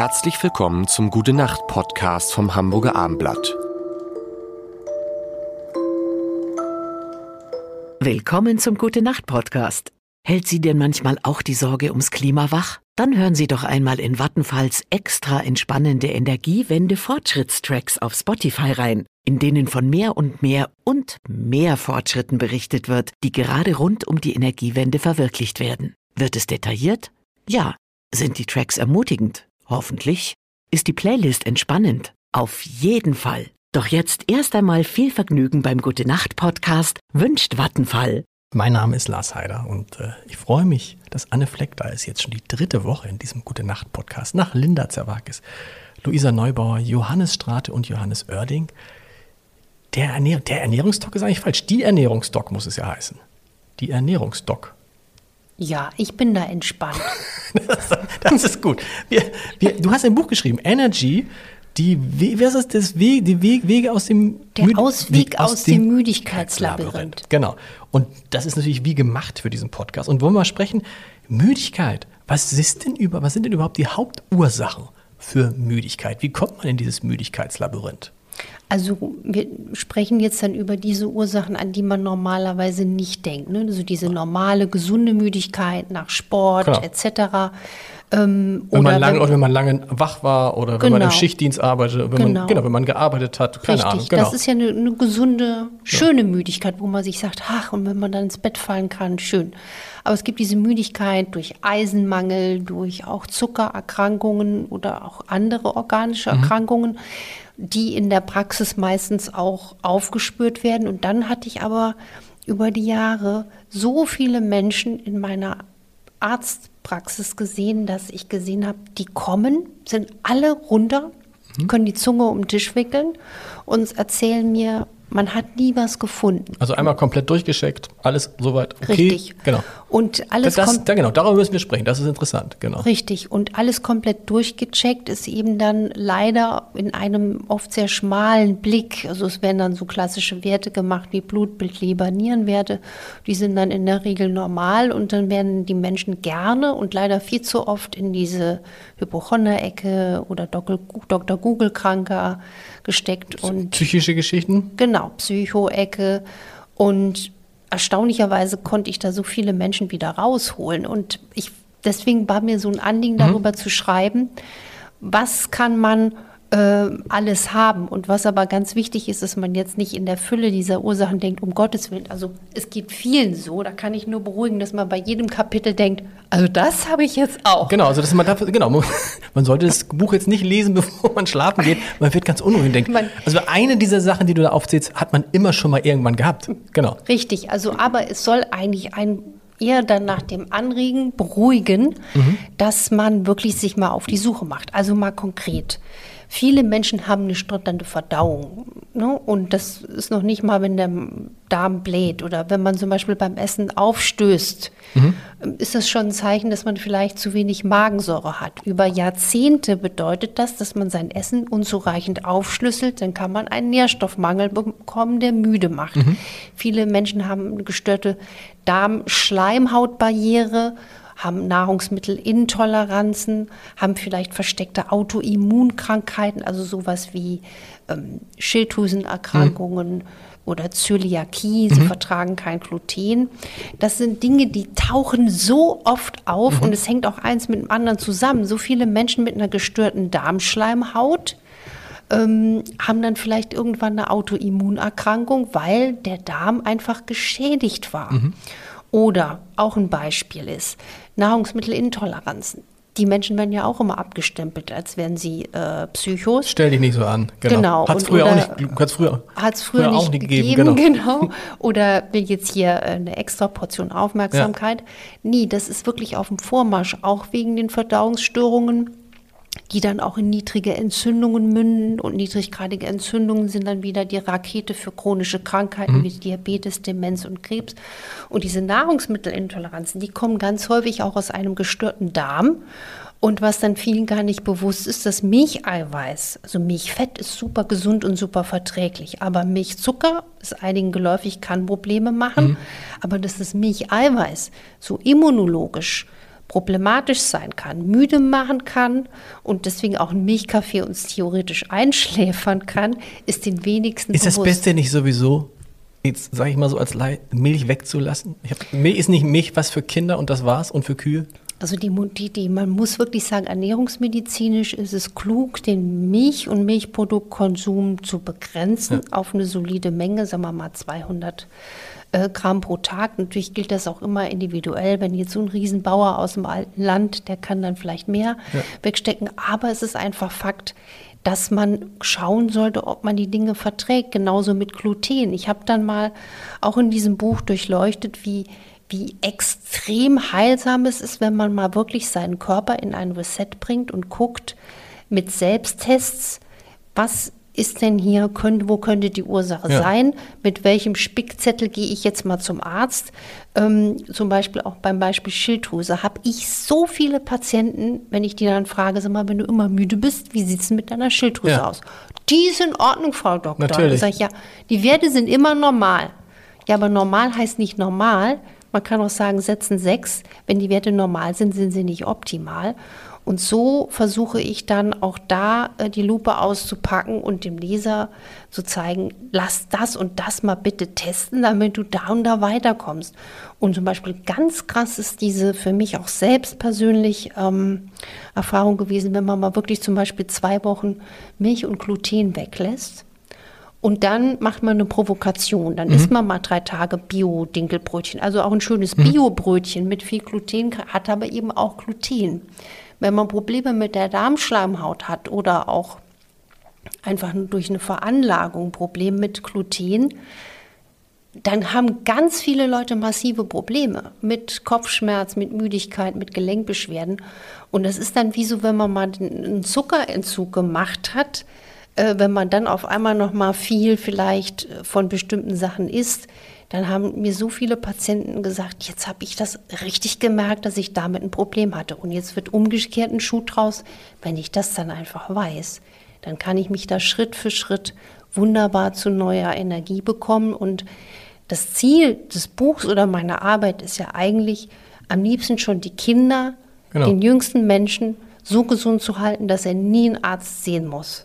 Herzlich willkommen zum Gute Nacht Podcast vom Hamburger Armblatt. Willkommen zum Gute Nacht Podcast. Hält Sie denn manchmal auch die Sorge ums Klima wach? Dann hören Sie doch einmal in Vattenfalls extra entspannende Energiewende Fortschrittstracks auf Spotify rein, in denen von mehr und mehr und mehr Fortschritten berichtet wird, die gerade rund um die Energiewende verwirklicht werden. Wird es detailliert? Ja. Sind die Tracks ermutigend? Hoffentlich. Ist die Playlist entspannend? Auf jeden Fall. Doch jetzt erst einmal viel Vergnügen beim Gute Nacht Podcast wünscht Vattenfall. Mein Name ist Lars Heider und äh, ich freue mich, dass Anne Fleck da ist. Jetzt schon die dritte Woche in diesem Gute Nacht Podcast nach Linda Zerwakis, Luisa Neubauer, Johannes Strate und Johannes Oerding. Der, Ernähr der Ernährungsdoc ist eigentlich falsch. Die Ernährungsdoc muss es ja heißen. Die Ernährungsdoc. Ja, ich bin da entspannt. das, das, ist gut. Wir, wir, du hast ein Buch geschrieben, Energy, die, wie ist das, das Weg, die Weg, Wege aus dem Der Müd Ausweg aus, aus, dem, dem Müdigkeitslabyrinth. Genau. Und das ist natürlich wie gemacht für diesen Podcast. Und wollen wir mal sprechen, Müdigkeit. Was ist denn über, was sind denn überhaupt die Hauptursachen für Müdigkeit? Wie kommt man in dieses Müdigkeitslabyrinth? Also wir sprechen jetzt dann über diese Ursachen, an die man normalerweise nicht denkt. Ne? Also diese normale, gesunde Müdigkeit nach Sport genau. etc. Ähm, wenn man lange, oder wenn man lange wach war oder genau. wenn man im genau. Schichtdienst arbeitet, wenn genau. man, genau, wenn man gearbeitet hat, keine Richtig. Ahnung. Genau. Das ist ja eine, eine gesunde, schöne ja. Müdigkeit, wo man sich sagt, ach, und wenn man dann ins Bett fallen kann, schön. Aber es gibt diese Müdigkeit durch Eisenmangel, durch auch Zuckererkrankungen oder auch andere organische mhm. Die in der Praxis meistens auch aufgespürt werden. Und dann hatte ich aber über die Jahre so viele Menschen in meiner Arztpraxis gesehen, dass ich gesehen habe, die kommen, sind alle runter, mhm. können die Zunge um den Tisch wickeln und erzählen mir, man hat nie was gefunden. Also einmal komplett durchgescheckt, alles soweit okay. Richtig. Genau. Und alles das, ja, genau, darüber müssen wir sprechen. Das ist interessant, genau. Richtig. Und alles komplett durchgecheckt ist eben dann leider in einem oft sehr schmalen Blick. Also es werden dann so klassische Werte gemacht wie Blutbild, Leber, Nierenwerte. Die sind dann in der Regel normal und dann werden die Menschen gerne und leider viel zu oft in diese Hypochonder-Ecke oder Dr. Google-Kranker gesteckt. Und Psychische Geschichten? Genau, Psycho-Ecke. Und erstaunlicherweise konnte ich da so viele Menschen wieder rausholen. Und ich, deswegen war mir so ein Anliegen, mhm. darüber mhm. zu schreiben, was kann man alles haben. Und was aber ganz wichtig ist, dass man jetzt nicht in der Fülle dieser Ursachen denkt, um Gottes Willen. Also es geht vielen so, da kann ich nur beruhigen, dass man bei jedem Kapitel denkt, also das habe ich jetzt auch. Genau, also dass man dafür, genau, man sollte das Buch jetzt nicht lesen, bevor man schlafen geht, man wird ganz unruhig denken. Also eine dieser Sachen, die du da aufzählst, hat man immer schon mal irgendwann gehabt. Genau. Richtig, also aber es soll eigentlich ein eher dann nach dem Anregen beruhigen, mhm. dass man wirklich sich mal auf die Suche macht. Also mal konkret. Viele Menschen haben eine stotternde Verdauung. Ne? Und das ist noch nicht mal, wenn der Darm bläht oder wenn man zum Beispiel beim Essen aufstößt, mhm. ist das schon ein Zeichen, dass man vielleicht zu wenig Magensäure hat. Über Jahrzehnte bedeutet das, dass man sein Essen unzureichend aufschlüsselt. Dann kann man einen Nährstoffmangel bekommen, der müde macht. Mhm. Viele Menschen haben eine gestörte Darm-Schleimhautbarriere haben Nahrungsmittelintoleranzen, haben vielleicht versteckte Autoimmunkrankheiten, also sowas wie ähm, Schilddrüsenerkrankungen. Mhm oder Zöliakie, sie mhm. vertragen kein Gluten. Das sind Dinge, die tauchen so oft auf mhm. und es hängt auch eins mit dem anderen zusammen. So viele Menschen mit einer gestörten Darmschleimhaut ähm, haben dann vielleicht irgendwann eine Autoimmunerkrankung, weil der Darm einfach geschädigt war. Mhm. Oder auch ein Beispiel ist Nahrungsmittelintoleranzen. Die Menschen werden ja auch immer abgestempelt, als wären sie äh, Psychos. Stell dich nicht so an. Genau. genau. Hat es früher, auch nicht, hat's früher, hat's früher, früher nicht, nicht gegeben. gegeben genau. genau. Oder will jetzt hier äh, eine extra Portion Aufmerksamkeit. Ja. Nee, das ist wirklich auf dem Vormarsch, auch wegen den Verdauungsstörungen die dann auch in niedrige Entzündungen münden. Und niedriggradige Entzündungen sind dann wieder die Rakete für chronische Krankheiten mhm. wie Diabetes, Demenz und Krebs. Und diese Nahrungsmittelintoleranzen, die kommen ganz häufig auch aus einem gestörten Darm. Und was dann vielen gar nicht bewusst ist, dass Milcheiweiß, also Milchfett ist super gesund und super verträglich, aber Milchzucker ist einigen geläufig, kann Probleme machen, mhm. aber dass das Milcheiweiß so immunologisch problematisch sein kann, müde machen kann und deswegen auch ein Milchkaffee uns theoretisch einschläfern kann, ist den wenigsten Ist das bewusst. Beste nicht sowieso, jetzt sage ich mal so als Leih, Milch wegzulassen? Hab, Milch ist nicht Milch was für Kinder und das war's und für Kühe? Also die, die, die, man muss wirklich sagen, ernährungsmedizinisch ist es klug, den Milch- und Milchproduktkonsum zu begrenzen auf eine solide Menge, sagen wir mal 200 äh, Gramm pro Tag. Natürlich gilt das auch immer individuell. Wenn jetzt so ein Riesenbauer aus dem alten Land, der kann dann vielleicht mehr wegstecken. Aber es ist einfach Fakt, dass man schauen sollte, ob man die Dinge verträgt. Genauso mit Gluten. Ich habe dann mal auch in diesem Buch durchleuchtet, wie wie extrem heilsam es ist, wenn man mal wirklich seinen Körper in ein Reset bringt und guckt mit Selbsttests, was ist denn hier, könnte, wo könnte die Ursache Ja. sein, mit welchem Spickzettel gehe ich jetzt mal zum Arzt. Ähm, zum Beispiel auch beim Beispiel Schilddrüse habe ich so viele Patienten, wenn ich die dann frage, sag mal, wenn du immer müde bist, wie sieht es mit deiner Schilddrüse Ja. aus? Die ist in Ordnung, Frau Doktor. Natürlich. Sag ich, ja, die Werte sind immer normal. Ja, aber normal heißt nicht normal. Man kann auch sagen, setzen sechs. Wenn die Werte normal sind, sind sie nicht optimal. Und so versuche ich dann auch da äh, die Lupe auszupacken und dem Leser zu zeigen, lass das und das mal bitte testen, damit du da und da weiterkommst. Und zum Beispiel ganz krass ist diese für mich auch selbst persönlich ähm, Erfahrung gewesen, wenn man mal wirklich zum Beispiel zwei Wochen Milch und Gluten weglässt. Und dann macht man eine Provokation. Dann isst man mal drei Tage Bio-Dinkelbrötchen. Also auch ein schönes Bio-Brötchen mit viel Gluten, hat aber eben auch Gluten. Wenn man Probleme mit der Darmschleimhaut hat oder auch einfach nur durch eine Veranlagung Probleme mit Gluten, dann haben ganz viele Leute massive Probleme mit Kopfschmerz, mit Müdigkeit, mit Gelenkbeschwerden. Und das ist dann wie so, wenn man mal einen Zuckerentzug gemacht hat, äh, wenn man dann auf einmal noch mal viel vielleicht äh, von bestimmten Sachen isst, dann haben mir so viele Patienten gesagt, jetzt habe ich das richtig gemerkt, dass ich damit ein Problem hatte. Und jetzt wird umgekehrt ein Schuh draus, wenn ich das dann einfach weiß. Dann kann ich mich da Schritt für Schritt wunderbar zu neuer Energie bekommen. Und das Ziel des Buchs oder meiner Arbeit ist ja eigentlich am liebsten schon die Kinder, Genau. den jüngsten Menschen so gesund zu halten, dass er nie einen Arzt sehen muss.